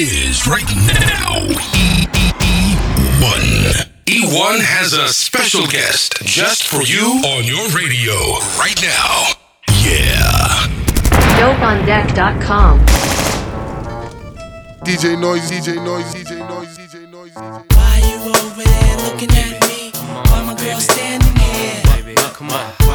it is right now. E1. E1 has a special guest just for you on your radio right now. Yeah. DopeOnDeck.com. DJ Noise, DJ Noise, DJ Noise, DJ Noise, DJ Why you over there looking at me? Why my girl standing here? Come on.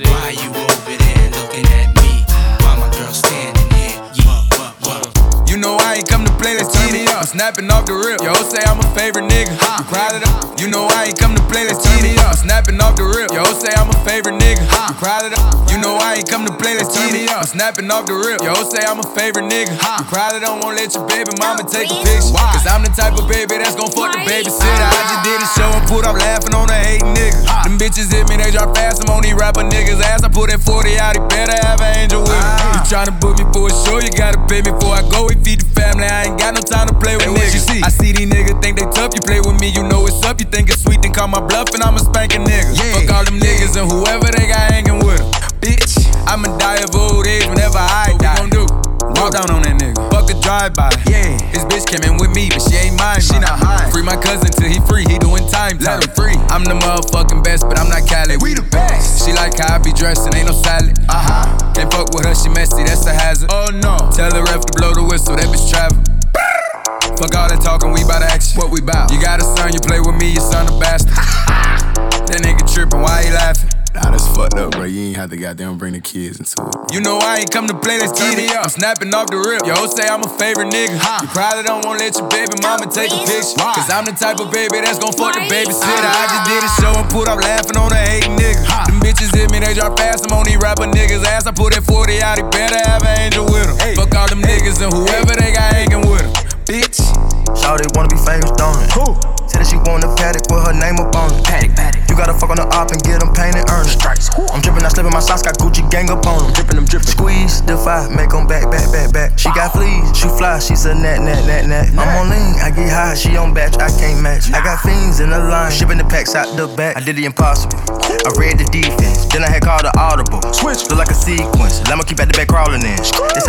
Why you over there looking at me? Why my girl standing here? Yeah. You know I ain't come to play, let's turn it up. I'm snapping off the rip. Yo, say I'm a favorite nigga. You proud of that? You know I ain't come to play, let's turn it up. I'm snapping off the rip. Yo, say I'm a favorite nigga. You proud of that? You know I ain't come to play, let's turn it up. I'm snapping off the rip. Yo, say I'm a favorite nigga. You proud of that? Won't let your baby mama take a picture. Cause I'm the type of baby that's gon' fuck the babysitter. I just did a show and put up laughing on a hating nigga. Them bitches hit me, they drop fast. I'm on these rapper niggas' ass. I put that 40 out, he better have an angel with him. You tryna book me for a show, you gotta pay me before I go. We feed the family, I ain't got no time to play with niggas. You see? I see these niggas think they tough, you play with me, you know it's up. You think it's sweet, then call my bluff, and I'ma spank a nigga. Fuck all them niggas and whoever they got hanging with them. Bitch, I'ma die of old age whenever I die. What we gon' do? Walk down on that nigga. Fuck a drive-by. Yeah. His bitch came in with me, but she ain't mine. She not high. Free my cousin till he free. He doing time. Let him free. I'm the motherfucking best, but I'm not Cali. We the best. She like how I be dressed and ain't no salad. Uh huh. Can't fuck with her, she messy. That's a hazard. Oh no. Tell the ref to blow the whistle. That bitch travel. Fuck all that talking, we bout action. What we bout? You got a son, you play with me, your son a bastard. that nigga trippin', why he laughing? Nah, that's fucked up, bro. You ain't have to goddamn bring the kids into it. You know I ain't come to play, let's turn me up. I'm snapping off the rip. Yo, say I'm a favorite nigga. Huh. You probably don't wanna let your baby mama take a picture. Cause I'm the type of baby that's gon' fuck the babysitter. I just did a ah. show and put up laughing on a hating nigga. Them bitches hit me, they drop fast. I'm on these rapper niggas' ass. I put that 40 out, he better have an angel with him. Fuck all them niggas and whoever they got hanging with him. Bitch. Shawty wanna be famous, don't it? Who? Said that she want a paddock with her name up on it. Paddock, paddock. You gotta fuck on the op and get them painted, earn it. Strikes. I'm drippin', I slippin' my socks, got Gucci gang up on them. Drippin', them drippin'. Squeeze, defy, make them back, back, back, back. She got fleas, she fly, she's a nat, nat, nat, net. I'm on lean, I get high, she on batch, I can't match. I got fiends in the line, shipping the packs out the back. I did the impossible. I read the defense, then I had called the audible. Switch, look like a sequence. I'ma keep at the back crawling in. They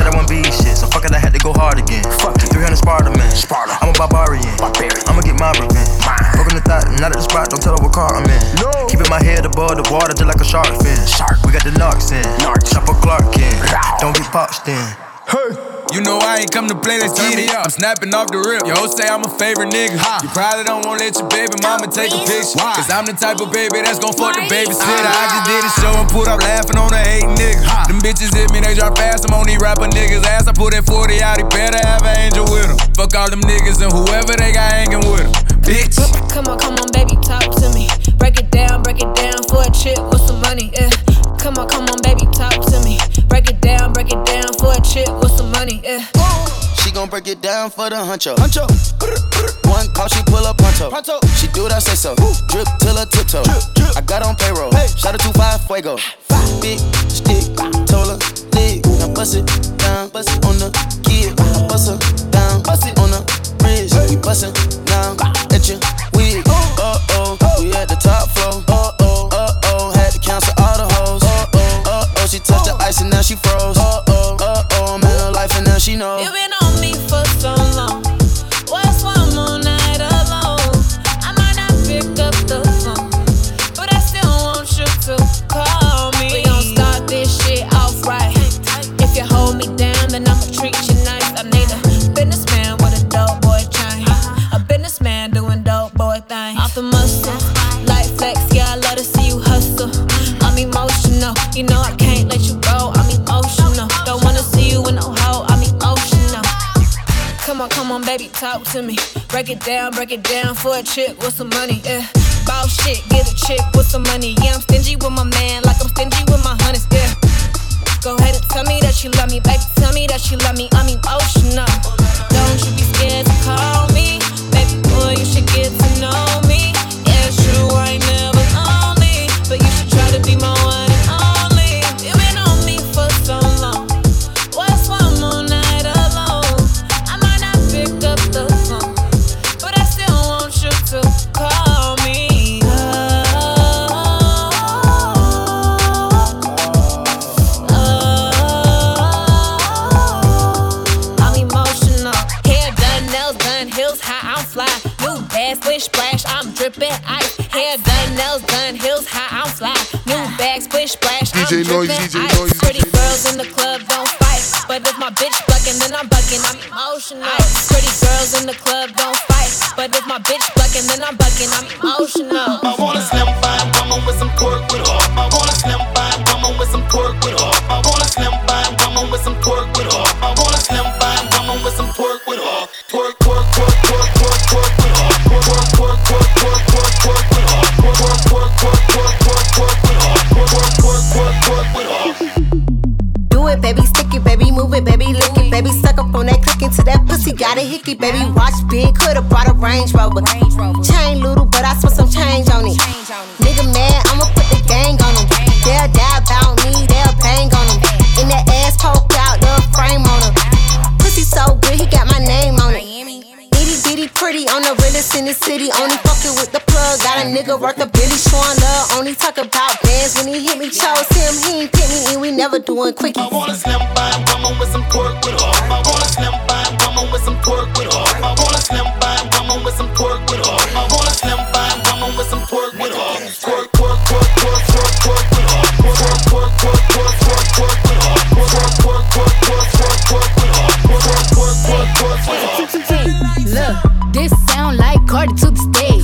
Sparta I'm a barbarian. barbarian. I'ma get my revenge. Broken the thought, not at the spot, don't tell her what car I'm in. No. Keeping my head above the water just like a shark fin. Shark. We got the narcs in. Chopper Clark in. Don't get popped in. Hey. You know I ain't come to play, let's turn it up. I'm snapping off the rip. Yo, say I'm a favorite nigga. You probably don't wanna let your baby mama take a picture. Cause I'm the type of baby that's gon' fuck the babysitter. I just did a show and put up laughing on a hating nigga. Them bitches hit me, they drop fast. I'm on these rapper niggas' ass. I put that 40 out, he better have an angel with him. Fuck all them niggas and whoever they got hanging with him. Bitch. Come on, come on, baby, talk to me. Break it down, break it down for a chick with some money, yeah. Come on, come on, baby, talk to me. Break it down, break it down for a chick with some money, yeah. She gon' break it down for the huncho. Huncho. One call, she pull up pronto. pronto. She do what I say so. Drip till her tiptoe. I got on payroll. Shout out to five fuego. Five big stick. Told her leg. Now bust it down. Bust it on the on, come on, baby, talk to me. Break it down, break it down for a chick with some money, yeah. Boss shit, get a chick with some money. Yeah, I'm stingy with my man, like I'm stingy with my honeys, yeah. Go ahead and tell me that you love me, baby. Tell me that you love me. I'm emotional. Don't you be scared to call me, baby boy. You should get to know me. Yeah, true, I ain't nails done, heels high, I'm fly. New ah. bag, splish splash, I'm DJ Noise, dripping DJ ice. Noise, Pretty DJ girls in the club don't fight, but if my bitch bucking, then I'm bucking. I'm emotional. Pretty girls in the club don't fight, but if my bitch bucking, then I'm bucking. I'm emotional. I want a slim fine woman with some pork with her. I want a slim fine 50, baby watch big. Could've brought a Range Rover. Range Chain little, but I spent some change on it. Nigga mad, I'ma put the gang on him. They'll die about me, they'll bang on him. In the ass poke out, the frame on him. Pussy so good, he got my name on it. Itty bitty pretty, on the realest in the city. Only fucking with the plug. Got a nigga worth a Billy showing love. Only talk about bands when he hit me. Chose him, he ain't pick me, and we never doing quickie. I wanna slim by woman with some pork with her. I wanna slim by with her. With her. With her. With her. With her. Look, this sound like Cardi to the stage.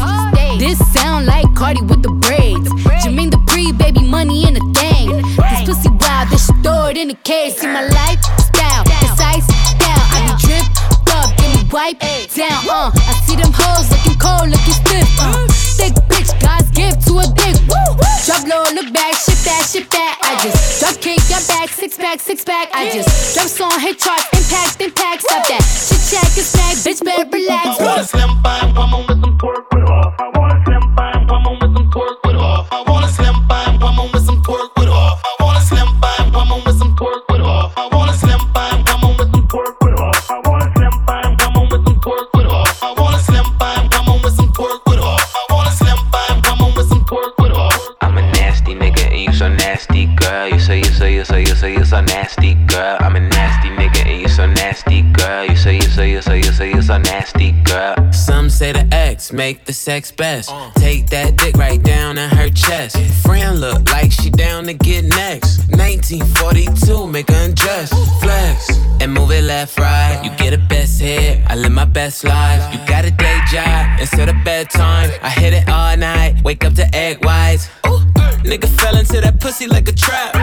This sound like Cardi with the braids. Jermaine the pre baby money in a thing. This pussy wild, this shit throw it in the case. See my lifestyle, it's ice down. I be drip up, get me wipe down. Uh, I see them hoes looking cold, looking to a dick. Woo! Drop low, look back, shit that, shit that. I just drop kick, your back, six pack, six pack. I just drop song, hit charts, impact, impact. Stop that. Shit check and snack, bitch, better relax. I want a slim fine woman with some pork the make the sex best. Take that dick right down in her chest. Friend look like she down to get next. 1942, make her undress. Flex and move it left, right. You get a best hit. I live my best life. You got a day job instead of bedtime. I hit it all night. Wake up to egg whites. Ooh, nigga fell into that pussy like a trap.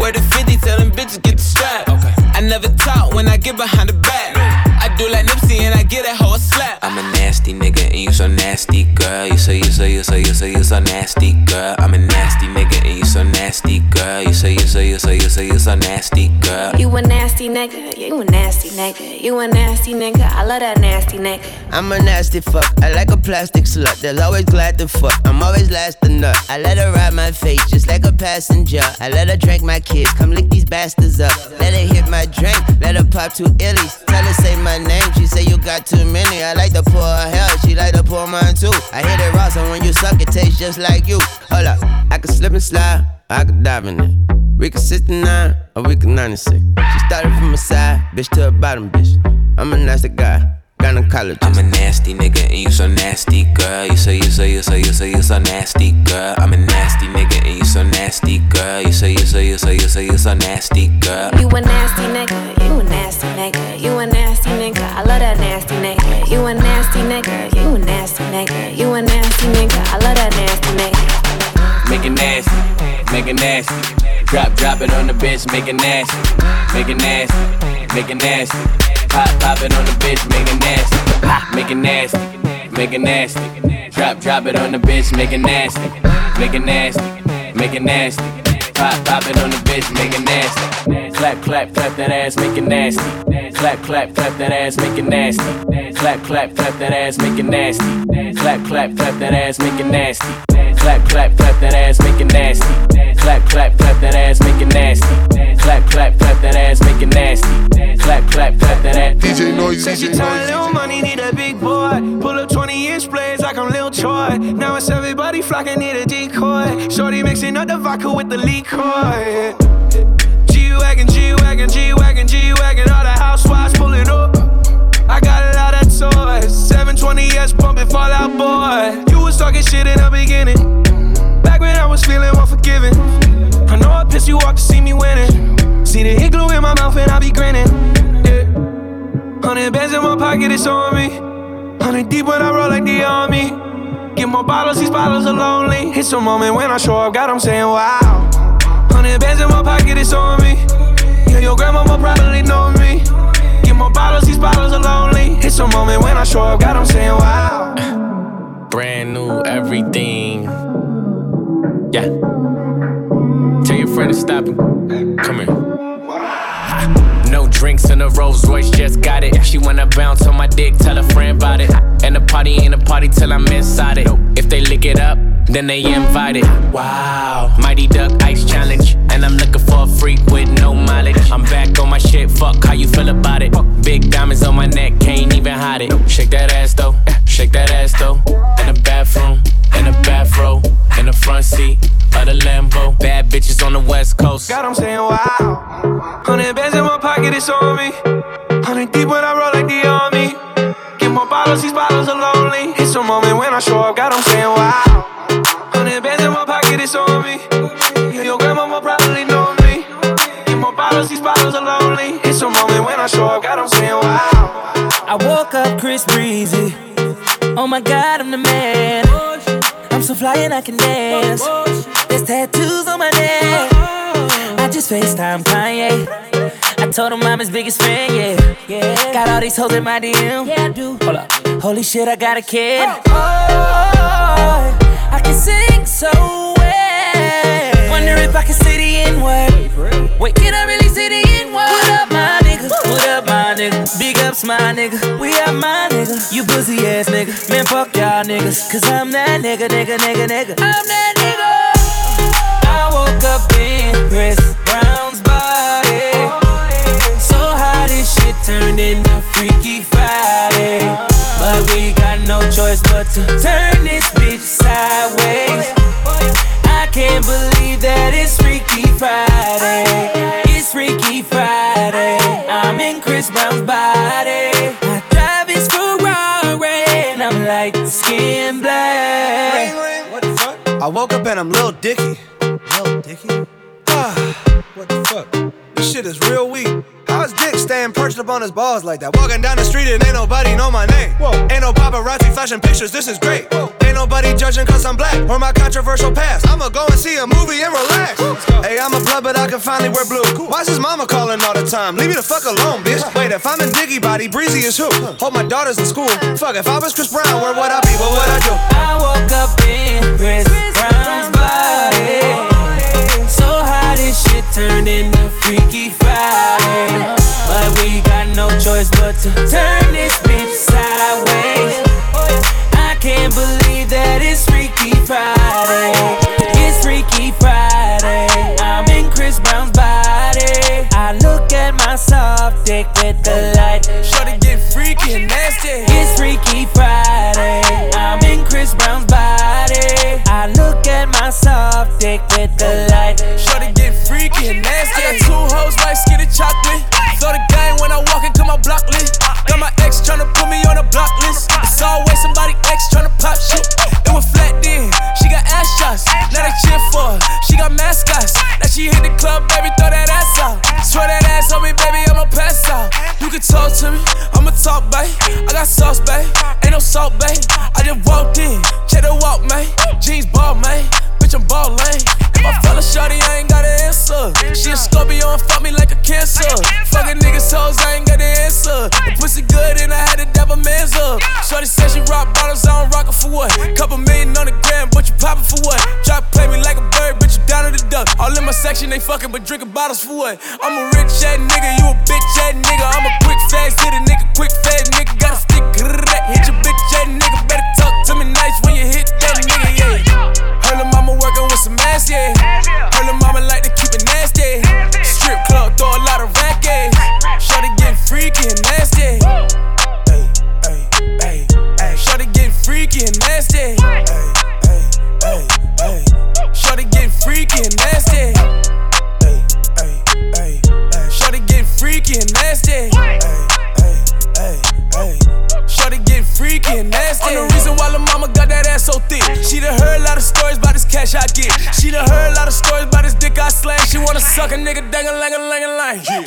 Where the 50 tell them bitches get the strap. I never talk when I get behind the back. I do like Nipsey and I get that hoe a slap. I'm a nasty nigga and you so nasty, girl. You say you say you say you say you so nasty, girl. I'm a nasty nigga and you so nasty, girl. You say you say you say you say you so nasty, girl. You a nasty nigga, you a nasty nigga, you a nasty nigga. I love that nasty nigga. I'm a nasty fuck. I like a plastic slut. They're always glad to fuck. I'm always last to nut. I let her ride my face just like a passenger. I let her drink my kids. Come lick these bastards up. Let her hit my drink. Let her pop two illies. Tell her say my name. She say you got too many. I like to pour her hair. She like to pour mine too. I hit it raw, so when you suck, it tastes just like you. Hold up. I can slip and slide. I can dive in it. We can 69 or we can 96. She started from a side, bitch to a bottom, bitch. I'm a nasty guy. Gynecologist. I'm a nasty nigga and you so nasty, girl. You say you say you say you say you so nasty, girl. I'm a nasty nigga and you so nasty, girl. You say you say you say you say you so nasty, girl. You a nasty nigga, you a nasty nigga, you a nasty nigga. I love that nasty nigga. You a nasty nigga, you a nasty nigga, you a nasty nigga. I love that nasty nigga. Make it nasty, make it nasty. Drop, drop it on the bitch, make it nasty, make it nasty, make it nasty. Pop, pop it on the bitch, make it nasty, pop, make it nasty, make it nasty. Drop, drop it on the bitch, make it nasty, make it nasty, make it nasty. Pop, pop it on the bitch, make it nasty. Clap, clap, clap that ass, make it nasty. Clap, clap, clap that ass, make it nasty. Clap, clap, clap that ass, make it nasty. Clap, clap, clap that ass, make it nasty. Clap, clap, clap that ass, make it nasty. Clap, clap, clap that ass, make it nasty. Clap, clap, clap that ass, make it nasty. Clap, clap, clap that ass. DJ Noise, Said she tired, little money, need a big boy. Pull up 20 inch blades like I'm Lil Troy. Now it's everybody flocking, need a decoy. Shorty mixing up the vodka with the liquor. G Wagon, G Wagon, G Wagon, G Wagon. All the housewives pulling up. I got a lot of toys. 720S pumping Fall Out Boy. You was talking shit in the beginning. Back when I was feeling unforgiving. I know I pissed you off to see me winning. See the glue in my mouth and I be grinning. Yeah. Hundred bands in my pocket, it's on me. Hundred deep when I roll like the army. Get more bottles, these bottles are lonely. It's a moment when I show up, God, I'm saying wow. Hundred bands in my pocket, it's on me. Yeah, your grandma will probably know me. Get more bottles, these bottles are lonely. It's a moment when I show up, God, I'm saying wow. Brand new everything. Yeah. Tell your friend to stop him. Come here. No drinks in a Rolls Royce, just got it. She wanna bounce on my dick, tell a friend about it. And the party ain't a party till I'm inside it. If they lick it up, then they invited. Wow. Mighty Duck Ice Challenge. And I'm looking for a freak with no mileage. I'm back on my shit, fuck how you feel about it. Big diamonds on my neck, can't even hide it. Shake that ass though, shake that ass though. In the bathroom, in the bathrobe, in the front seat of the Lambo. Bad bitches on the west coast. God, I'm saying wow. Hundred bands in my pocket, it's on me. Hundred deep when I roll like the army. Get more bottles, these bottles are lonely. It's a moment when I show up, God, I'm saying wow. Hundred bands in my pocket, it's on me. Yeah, your grandma will probably know me. Get more bottles, these bottles are lonely. It's a moment when I show up, God, I'm saying wow. I woke up Chris Breezy. Oh my god, I'm the man. So fly and I can dance. There's tattoos on my neck. I just FaceTime Kanye. I told him I'm his biggest fan, yeah. yeah. Got all these hoes in my DM. Yeah, I do. Hold up. Holy shit, I got a kid. Oh, oh I can sing so well. Wonder if I can say the N word. Wait, can I really say the N word? What up, my nigga? What up, my nigga? Big ups, my nigga. We are my nigga. You pussy ass nigga. Man, fuck y'all niggas. Cause I'm that nigga, nigga, nigga, nigga. I'm that nigga. I woke up and staying perched up on his balls like that? Walking down the street and ain't nobody know my name. Whoa. Ain't no paparazzi flashing pictures, this is great. Whoa. Ain't nobody judging cause I'm black or my controversial past. I'ma go and see a movie and relax. Hey, I'm a blood, but I can finally wear blue. Why's his mama calling all the time? Leave me the fuck alone, bitch. Wait, if I'm in Dicky body, Breezy is who? Hold my daughters in school. Fuck, if I was Chris Brown, where would I be? What would I do? I woke up in Chris Brown's body. So how this shit turned into Freaky Friday. But we got no choice but to turn this bitch sideways. I can't believe that it's Freaky Friday. It's Freaky Friday. I'm in Chris Brown's body. I look at my soft dick with the light. Shorty get freaky and nasty. It's Freaky Friday. I'm in Chris Brown's body. I look at my soft dick with the light. Shorty get freaky and nasty. I got two hoes like skinny chocolate. Throw the game when I walk into my block list. Got my ex tryna put me on a block list. It's always somebody ex tryna pop shit. It was flat then. She got ass shots. Now they cheer for her. She got mascots. Now she hit the club, baby, throw that ass out. Swear that ass on me, baby, I'ma pass out. You can talk to me, I'ma talk, babe. I got sauce, babe. Ain't no salt, babe. I just walked in, check the walk, man. Jeans ball, man. Bitch, I'm ballin'. If I fell a shawty, I ain't got an answer. She a Scorpio and fuck me like a cancer. Fucking niggas hoes, I ain't got an answer. The pussy good and I had to dab a man's up. Shorty said she rock bottles, I don't rock it for what? Couple million on the gram, but you poppin' for what? Drop play me like a bird, bitch, you down to the duck. All in my section, they fucking, but drinking bottles for what? I'm a rich ass nigga, you a bitch ass nigga. I'm a quick fast hit a nigga, quick fast nigga. Got a stick, correct. hit your bitch ass nigga. Better talk to me nice when you hit that nigga, yeah. With some ass, yeah. Her lil' mama like to keep it nasty. Strip club, throw a lot of racket. Shorty getting freaky and nasty. Ay, ay, ay, ay. Shorty getting freaky and nasty.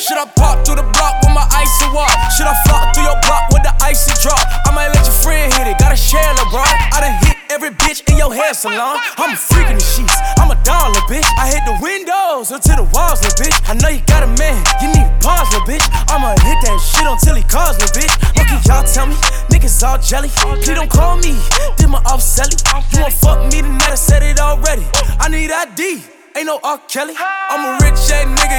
Should I pop through the block with my icy walk? Should I flop through your block with the icy drop? I might let your friend hit it, gotta share LeBron. I done hit every bitch in your hair salon. I'm a freak in the sheets, I'm a dollar bitch. I hit the windows until the walls, little bitch. I know you got a man, you need pause, little bitch. I'ma hit that shit until he calls, little bitch. Look at y'all tell me, niggas all jelly. Please don't call me, did my off sell. You want fuck me tonight, I said it already. I need ID, ain't no R. Kelly. I'm a rich ass nigga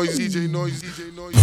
noise, DJ noise, DJ noise.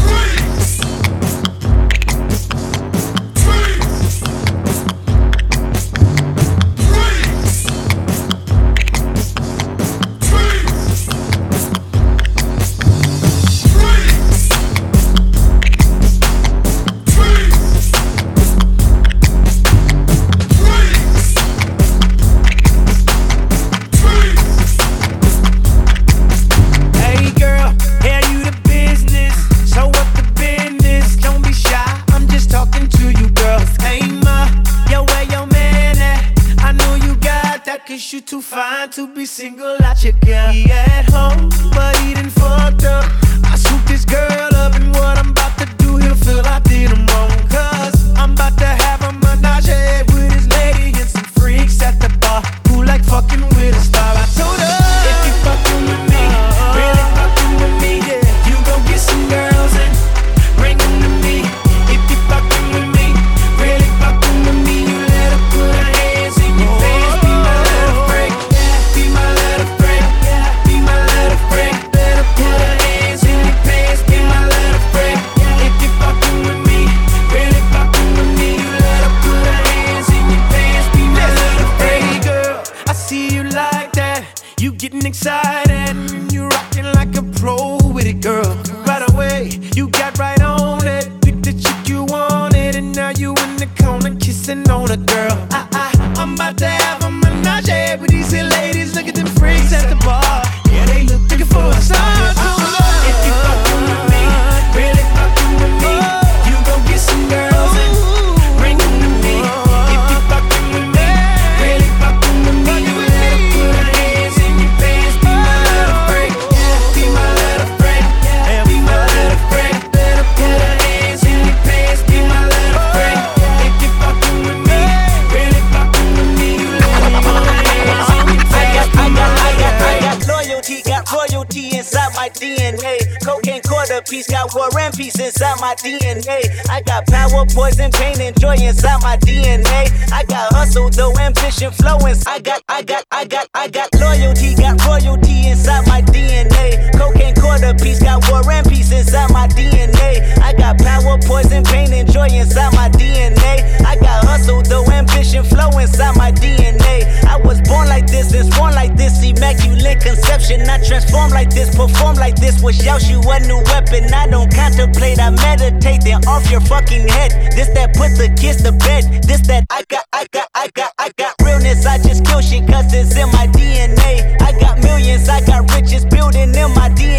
peace inside my DNA. I got power, poison, pain, and joy inside my DNA. I got hustle, though ambition, flowing. I got, I got, I got, I got loyalty, got royalty inside my DNA. Cocaine quarter piece, got war and peace inside my DNA. I got power, poison, pain, and joy inside my DNA. I got hustle, though ambition flow inside my DNA. I was born like this this sworn like this, immaculate conception. I transform like this, perform like this, was out you a new weapon. I don't contemplate, I meditate, then off your fucking head. This that put the kids to bed, this that I got, I got, I got, I got realness. I just kill shit cause it's in my DNA. I got millions, I got riches building in my DNA.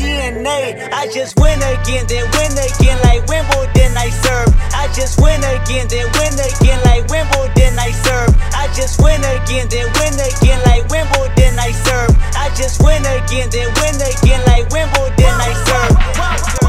DNA. I just win again, then win again like Wimbledon I serve. I just win again, then win again like Wimbledon I serve. I just win again, then win again like Wimbledon I serve. I just win again, then win again like Wimbledon I serve.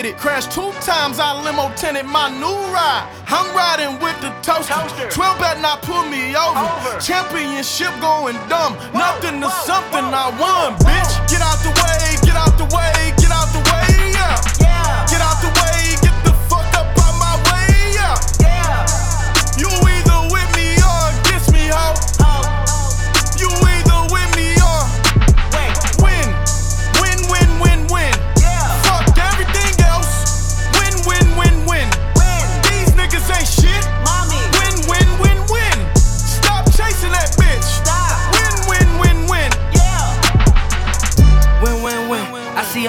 I've been hit it. Crashed two times, I limo tented my new ride. I'm riding with the toaster. 12 better not pull me over. Championship going dumb. Nothing to something, I won, bitch. Get out the way, get out the way,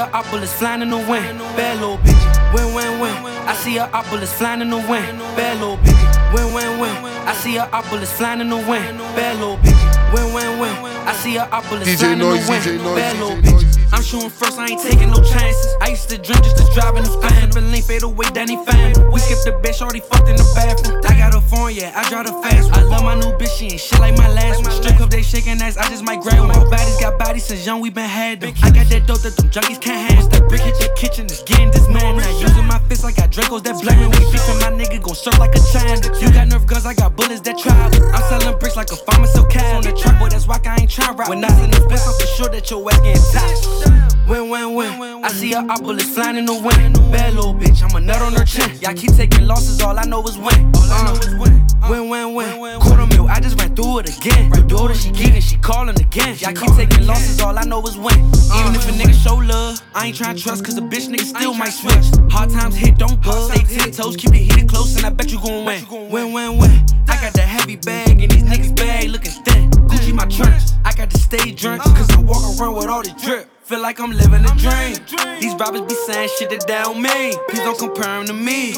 her op bullets flying in the wind. Bad little bitch. Win, win, win. I see her op bullets flying in the wind. Bad little bitch. Win, win, win. I see her op bullets flying in the wind. Bad little bitch. Win, win, win. I see her op bullets DJ flying in the wind. Bad little bitch. I'm shooting first, I ain't taking no chances. I used to drink just to drive in the. But lean fade away, Danny fan. We skipped the bitch, already fucked in the bathroom. I got a phone, yeah, I drive the fast. one. I love my new bitch, she ain't shit like my last one. Strip up, they shaking ass, I just might grab one. Bodies got bodies since young, we been had them. I got that dope that them junkies can't handle. That brick hit your kitchen, is getting this man. Using my fist I Dracos that black. When we beefing, my nigga gon' surf like a China. You got nerf guns, I got bullets that travel. I'm selling bricks like a farmer, so cash on the truck, boy, that's why I ain't tryna rock. When I send this bitch, I'm for sure that your ass getting tight. Win, win, win. I see her op bullets flying in the wind. Bad little bitch, I'm a nut on her chin. Y'all keep taking losses, all I know is win. All I know is win. Win, win, win. Quarter mil, I just ran through it again. Her daughter, she geeking, she calling again. Y'all keep taking losses, all I know is win. Even if a nigga show love, I ain't tryna trust, cause a bitch nigga still might switch. Hard times hit, don't bug. Stay ten toes, keep it heated close, and I bet you gon' win. Win, win, win. I got that heavy bag, and these niggas bag looking thin. Gucci my trench, I got to stay drunk, cause I walk around with all this drip. Feel like I'm living a dream. These robbers be saying shit that they don't mean. Please don't compare them to me.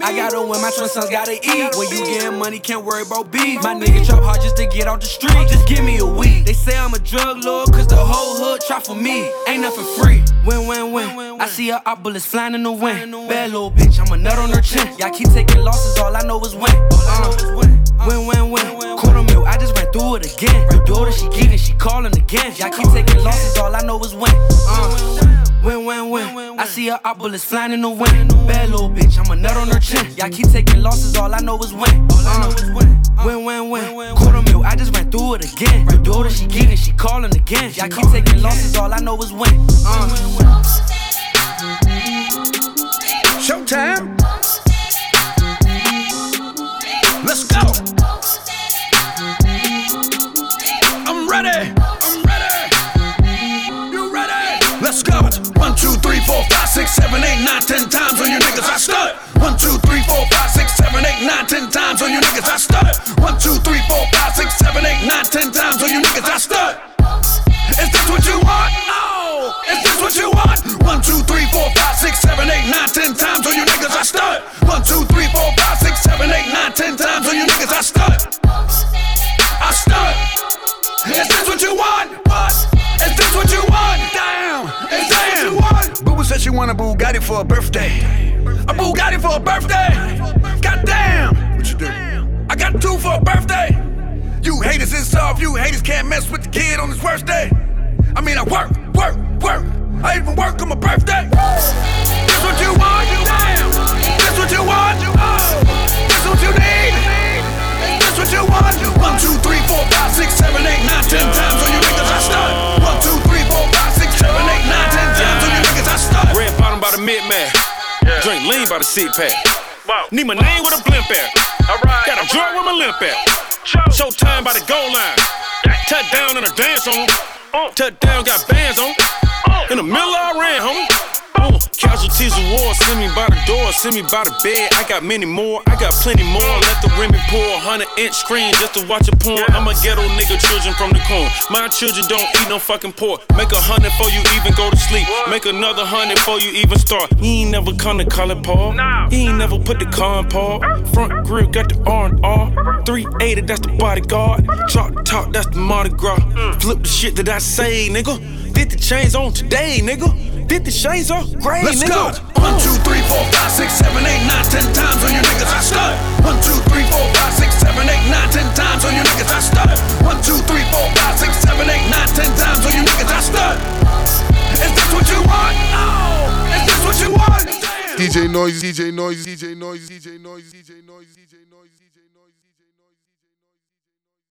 I gotta win, my twin sons gotta eat. When you getting money, can't worry about beef. My nigga trap hard just to get off the street. Just give me a week. They say I'm a drug lord, cause the whole hood try for me. Ain't nothing free. Win, win, win. I see her op bullets flying in the wind. Bad little bitch, I'm a nut on her chin. Y'all keep taking losses, all I know is win. Uh, Win, win, win. Quarter mil, I just ran through it again. Her daughter, she geeking, she calling again. Y'all keep taking losses, all I know is win. Uh, win, win, win. I see her op bullets flying in the wind. Bad little bitch, I'm a nut on her chin. Y'all keep taking losses, all I know is win. Uh, win, win, win. Quarter mil, I just ran through it again. Your daughter, she geeking, she calling again. Y'all keep taking losses, all I know is win. Uh, Showtime. Six, seven, eight, nine, ten times on you niggas. I stud. One, two, three, four, five, six, seven, eight, nine, ten times on you niggas. I stud. One, two, three, four, five, six, seven, eight, nine, ten times on you niggas. I stud. Want? A Bugatti for a birthday. A Bugatti for a birthday. Goddamn. What you do? I got two for a birthday. You haters is soft. You haters can't mess with the kid on his worst day. I mean, I work, work, work. I even work on my birthday. This what you want? Damn. This what you want? Oh. This what you need? This what you want? One, two, three, four, five, six, seven, eight, nine, ten times on you niggas I start. Drink lean by the six pack. Need my name with a blimp at. Got a drunk with my limp at. Showtime by the goal line. Touchdown and a dance on. Touchdown got bands on. In the middle I ran, homie. Send me by the door, send me by the bed. I got many more, I got plenty more. Let the Remy pour, 100 inch screen just to watch a porn. I'm a ghetto nigga, children from the corn. My children don't eat no fucking pork. Make a hundred before you even go to sleep. Make another hundred before you even start. He ain't never come to call it Paul. He ain't never put the car in Paul. Front grill got the R and R. 380, that's the bodyguard. Drop top, that's the Mardi Gras. Flip the shit that I say, nigga. Did the chains on today, nigga. Did the shades off gray, Let's nigga. go. One, two, three, four, five, six, seven, eight, nine, ten times on you niggas. I stud. One, two, three, four, five, six, seven, eight, nine, ten times on you niggas. I stud. One, two, three, four, five, six, seven, eight, nine, ten times on you niggas. I stud. Is this what you want? No. Is this what you want? DJ Noise, DJ Noise, DJ Noise, DJ Noise, DJ Noise, DJ Noise, DJ Noise, DJ Noise.